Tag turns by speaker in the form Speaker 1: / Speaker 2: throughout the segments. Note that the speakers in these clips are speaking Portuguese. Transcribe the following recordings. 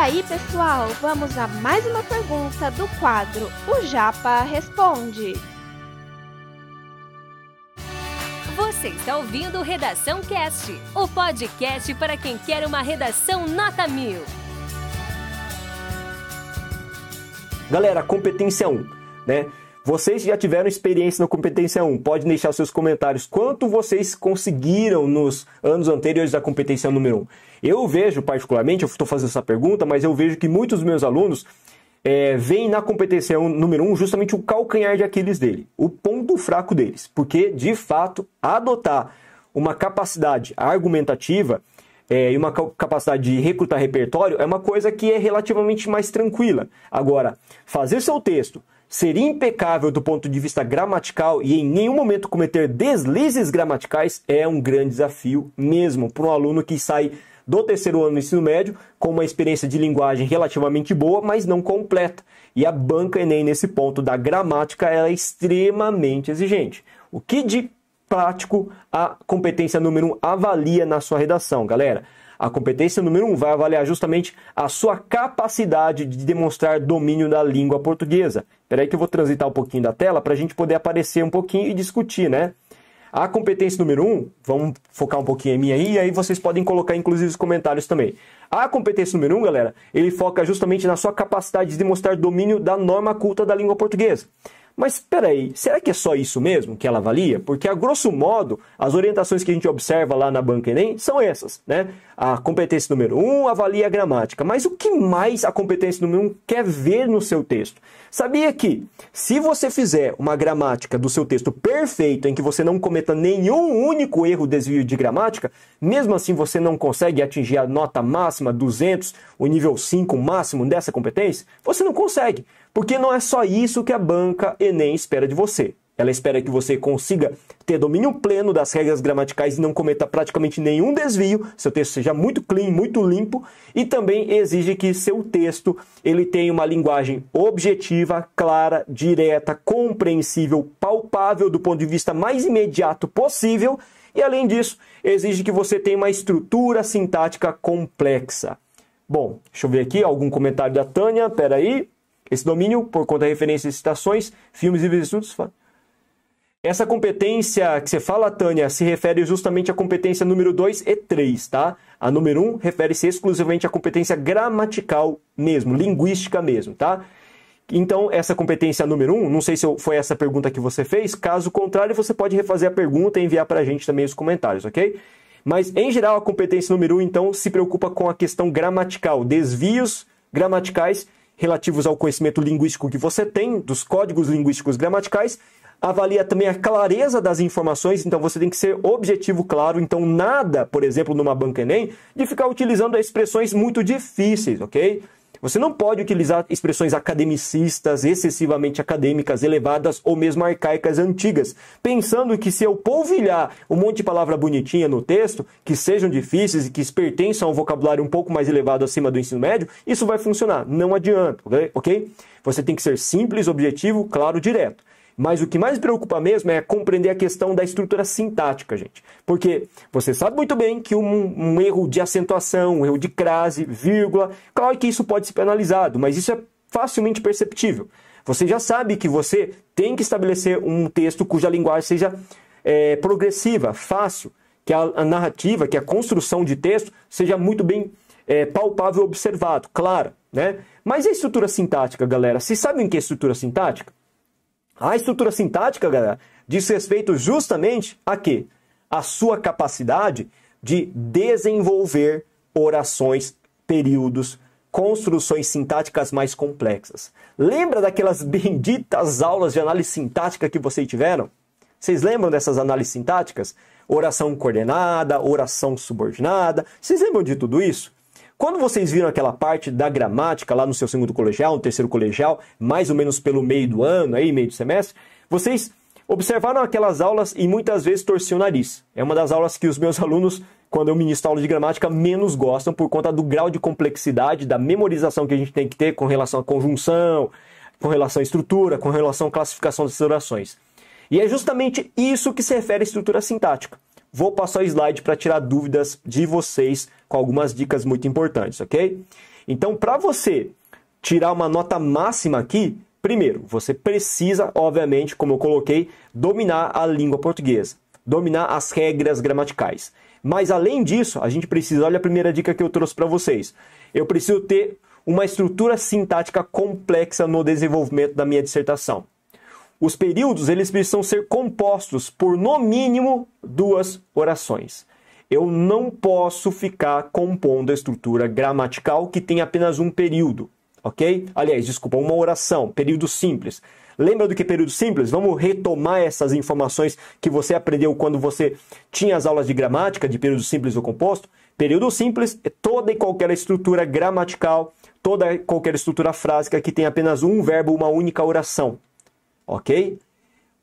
Speaker 1: aí, pessoal, vamos a mais uma pergunta do quadro O Japa Responde.
Speaker 2: Você está ouvindo Redação Cast, o podcast para quem quer uma redação nota mil.
Speaker 3: Galera, competência 1, né? Vocês já tiveram experiência na competência 1, pode deixar seus comentários. Quanto vocês conseguiram nos anos anteriores da competência número 1? Eu vejo, particularmente, eu estou fazendo essa pergunta, mas eu vejo que muitos dos meus alunos é, veem na competência número 1 justamente o calcanhar de Aquiles dele, o ponto fraco deles. Porque, de fato, adotar uma capacidade argumentativa é, e uma capacidade de recrutar repertório é uma coisa que é relativamente mais tranquila. Agora, fazer seu texto ser impecável do ponto de vista gramatical e em nenhum momento cometer deslizes gramaticais é um grande desafio mesmo para um aluno que sai do terceiro ano do ensino médio com uma experiência de linguagem relativamente boa, mas não completa. E a banca Enem nesse ponto da gramática é extremamente exigente. O que de prático a competência número 1 um avalia na sua redação, galera. A competência número 1 um vai avaliar justamente a sua capacidade de demonstrar domínio da língua portuguesa. Espera aí que eu vou transitar um pouquinho da tela para a gente poder aparecer um pouquinho e discutir, né? A competência número 1, um, vamos focar um pouquinho em mim aí, e aí vocês podem colocar inclusive os comentários também. A competência número 1, um, galera, ele foca justamente na sua capacidade de demonstrar domínio da norma culta da língua portuguesa. Mas espera aí, será que é só isso mesmo que ela avalia? Porque, a grosso modo, as orientações que a gente observa lá na banca Enem são essas, né? A competência número 1 um avalia a gramática. Mas o que mais a competência número 1 um quer ver no seu texto? Sabia que, se você fizer uma gramática do seu texto perfeito, em que você não cometa nenhum único erro desvio de gramática, mesmo assim você não consegue atingir a nota máxima 200, o nível 5 máximo dessa competência? Você não consegue. Porque não é só isso que a banca Enem espera de você. Ela espera que você consiga ter domínio pleno das regras gramaticais e não cometa praticamente nenhum desvio, seu texto seja muito clean, muito limpo, e também exige que seu texto ele tenha uma linguagem objetiva, clara, direta, compreensível, palpável do ponto de vista mais imediato possível, e além disso, exige que você tenha uma estrutura sintática complexa. Bom, deixa eu ver aqui algum comentário da Tânia, peraí. Esse domínio, por conta de referências, citações, filmes e estudos. Essa competência que você fala, Tânia, se refere justamente à competência número 2 e 3, tá? A número 1 um refere-se exclusivamente à competência gramatical mesmo, linguística mesmo, tá? Então, essa competência número 1, um, não sei se foi essa pergunta que você fez, caso contrário, você pode refazer a pergunta e enviar para a gente também os comentários, ok? Mas, em geral, a competência número 1, um, então, se preocupa com a questão gramatical, desvios gramaticais relativos ao conhecimento linguístico que você tem, dos códigos linguísticos gramaticais, avalia também a clareza das informações, então você tem que ser objetivo, claro. Então, nada, por exemplo, numa banca Enem, de ficar utilizando expressões muito difíceis, ok? Você não pode utilizar expressões academicistas, excessivamente acadêmicas, elevadas ou mesmo arcaicas antigas, pensando que se eu polvilhar um monte de palavra bonitinha no texto, que sejam difíceis e que pertençam a um vocabulário um pouco mais elevado acima do ensino médio, isso vai funcionar. Não adianta, ok? Você tem que ser simples, objetivo, claro, direto. Mas o que mais preocupa mesmo é compreender a questão da estrutura sintática, gente. Porque você sabe muito bem que um, um erro de acentuação, um erro de crase, vírgula, claro que isso pode ser penalizado, mas isso é facilmente perceptível. Você já sabe que você tem que estabelecer um texto cuja linguagem seja é, progressiva, fácil, que a, a, narrativa, que a construção de texto seja muito bem é, palpável observado, claro, né? Mas a estrutura sintática, galera? Vocês sabem o que é estrutura sintática? A estrutura sintática, galera, diz respeito justamente a quê? A sua capacidade de desenvolver orações, períodos, construções sintáticas mais complexas. Lembra daquelas benditas aulas de análise sintática que vocês tiveram? Vocês lembram dessas análises sintáticas? Oração coordenada, oração subordinada. Vocês lembram de tudo isso? Quando vocês viram aquela parte da gramática lá no seu segundo colegial, no terceiro colegial, mais ou menos pelo meio do ano, aí, meio do semestre, vocês observaram aquelas aulas e muitas vezes torciam o nariz. É uma das aulas que os meus alunos, quando eu ministro aula de gramática, menos gostam por conta do grau de complexidade, da memorização que a gente tem que ter com relação à conjunção, com relação à estrutura, com relação à classificação das orações. E é justamente isso que se refere à estrutura sintática. Vou passar o slide para tirar dúvidas de vocês com algumas dicas muito importantes, ok? Então, para você tirar uma nota máxima aqui, primeiro, você precisa, obviamente, como eu coloquei, dominar a língua portuguesa, dominar as regras gramaticais. Mas além disso, a gente precisa, olha a primeira dica que eu trouxe para vocês. Eu preciso ter uma estrutura sintática complexa no desenvolvimento da minha dissertação. Os períodos eles precisam ser compostos por no mínimo duas orações. Eu não posso ficar compondo a estrutura gramatical que tem apenas um período, ok? Aliás, desculpa, uma oração, período simples. Lembra do que é período simples? Vamos retomar essas informações que você aprendeu quando você tinha as aulas de gramática, de período simples ou composto. Período simples é toda e qualquer estrutura gramatical, toda e qualquer estrutura frásica que tem apenas um verbo, uma única oração ok?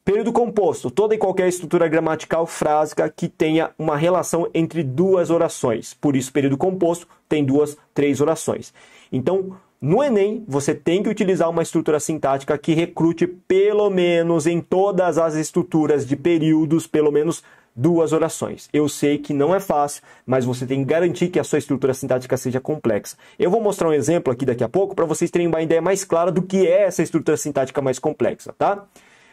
Speaker 3: Período composto, toda e qualquer estrutura gramatical frásica que tenha uma relação entre duas orações. Por isso, período composto tem duas, três orações. Então, no Enem, você tem que utilizar uma estrutura sintática que recrute pelo menos em todas as estruturas de períodos, pelo menos duas orações. Eu sei que não é fácil, mas você tem que garantir que a sua estrutura sintática seja complexa. Eu vou mostrar um exemplo aqui daqui a pouco para vocês terem uma ideia mais clara do que é essa estrutura sintática mais complexa, tá?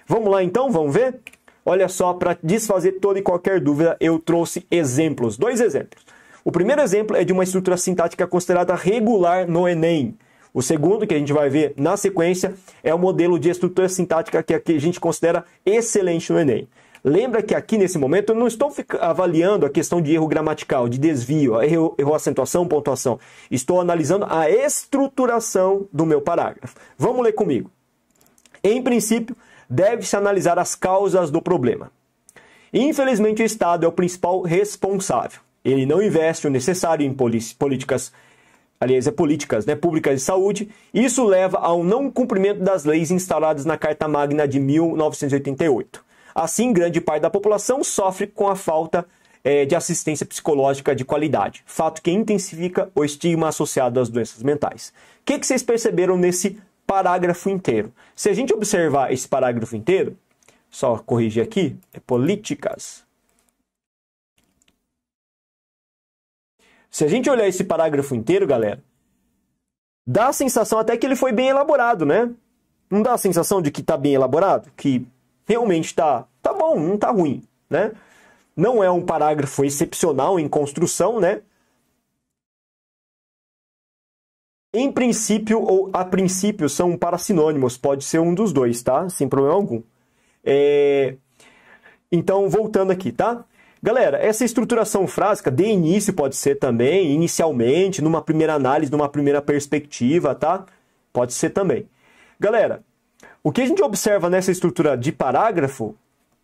Speaker 3: Vamos lá então, vamos ver? Olha só, para desfazer toda e qualquer dúvida, eu trouxe exemplos, dois exemplos. O primeiro exemplo é de uma estrutura sintática considerada regular no Enem. O segundo, que a gente vai ver na sequência, é o modelo de estrutura sintática que a gente considera excelente no Enem. Lembra que aqui nesse momento eu não estou avaliando a questão de erro gramatical, de desvio, erro, erro acentuação, pontuação. Estou analisando a estruturação do meu parágrafo. Vamos ler comigo. Em princípio, deve-se analisar as causas do problema. Infelizmente, o Estado é o principal responsável. Ele não investe o necessário em políticas aliás, é políticas né, públicas de saúde. Isso leva ao não cumprimento das leis instaladas na Carta Magna de 1988. Assim, grande parte da população sofre com a falta é, de assistência psicológica de qualidade, fato que intensifica o estigma associado às doenças mentais. O que, que vocês perceberam nesse parágrafo inteiro? Se a gente observar esse parágrafo inteiro, só corrigir aqui, é políticas. Se a gente olhar esse parágrafo inteiro, galera, dá a sensação até que ele foi bem elaborado, né? Não dá a sensação de que está bem elaborado? Que realmente está tá bom, não está ruim, né? Não é um parágrafo excepcional em construção, né? Em princípio ou a princípio são para sinônimos, pode ser um dos dois, tá? Sem problema algum. É... Então, voltando aqui, tá? Galera, essa estruturação frásica de início pode ser também, inicialmente, numa primeira análise, numa primeira perspectiva, tá? Pode ser também. Galera, o que a gente observa nessa estrutura de parágrafo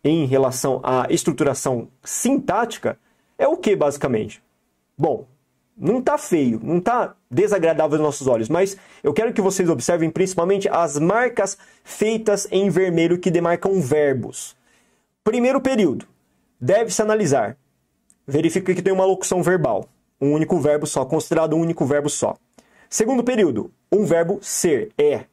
Speaker 3: em relação à estruturação sintática é o que, basicamente? Bom, não está feio, não está desagradável aos nossos olhos, mas eu quero que vocês observem principalmente as marcas feitas em vermelho que demarcam verbos. Primeiro período, deve-se analisar. Verifica que tem uma locução verbal, um único verbo só, considerado um único verbo só. Segundo período, um verbo ser, é.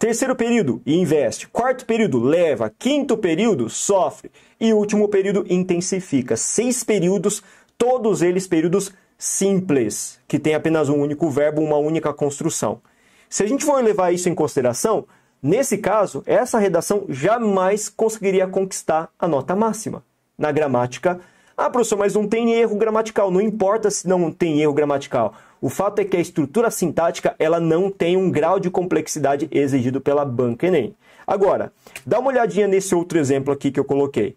Speaker 3: Terceiro período, investe. Quarto período, leva. Quinto período, sofre. E último período, intensifica. Seis períodos, todos eles períodos simples, que tem apenas um único verbo, uma única construção. Se a gente for levar isso em consideração, nesse caso, essa redação jamais conseguiria conquistar a nota máxima. Na gramática, ah, professor, mas não tem erro gramatical. Não importa se não tem erro gramatical. O fato é que a estrutura sintática ela não tem um grau de complexidade exigido pela banca Enem. Agora, dá uma olhadinha nesse outro exemplo aqui que eu coloquei.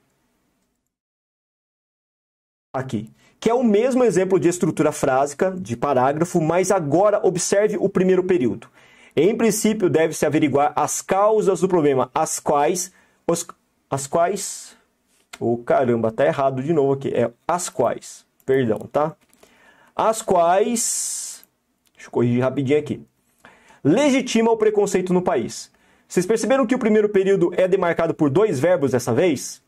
Speaker 3: Aqui. Que é o mesmo exemplo de estrutura frásica, de parágrafo, mas agora observe o primeiro período. Em princípio, deve-se averiguar as causas do problema, as quais. Os, as quais. O oh, caramba, tá errado de novo aqui. É as quais. Perdão, tá? As quais, deixa eu corrigir rapidinho aqui, legitima o preconceito no país. Vocês perceberam que o primeiro período é demarcado por dois verbos dessa vez?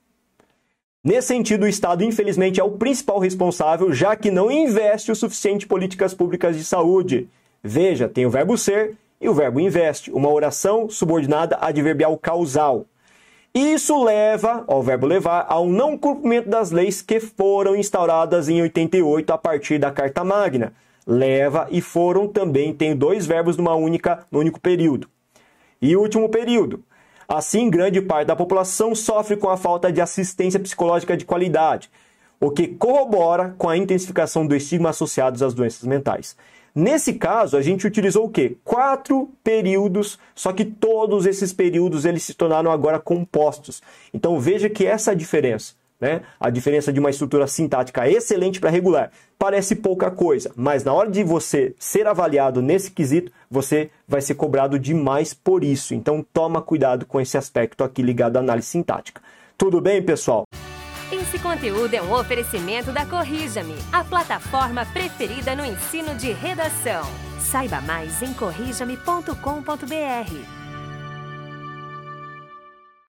Speaker 3: Nesse sentido, o Estado, infelizmente, é o principal responsável, já que não investe o suficiente em políticas públicas de saúde. Veja, tem o verbo ser e o verbo investe, uma oração subordinada adverbial causal. Isso leva, ao verbo levar, ao não cumprimento das leis que foram instauradas em 88 a partir da Carta Magna. leva e foram também tem dois verbos numa única no único período. E último período. Assim, grande parte da população sofre com a falta de assistência psicológica de qualidade, o que corrobora com a intensificação do estigma associado às doenças mentais. Nesse caso, a gente utilizou o quê? Quatro períodos, só que todos esses períodos eles se tornaram agora compostos. Então veja que essa é a diferença. Né? A diferença de uma estrutura sintática excelente para regular parece pouca coisa, mas na hora de você ser avaliado nesse quesito, você vai ser cobrado demais por isso. Então toma cuidado com esse aspecto aqui ligado à análise sintática. Tudo bem, pessoal?
Speaker 2: Esse conteúdo é um oferecimento da Corrija-me, a plataforma preferida no ensino de redação. Saiba mais em corrijame.com.br.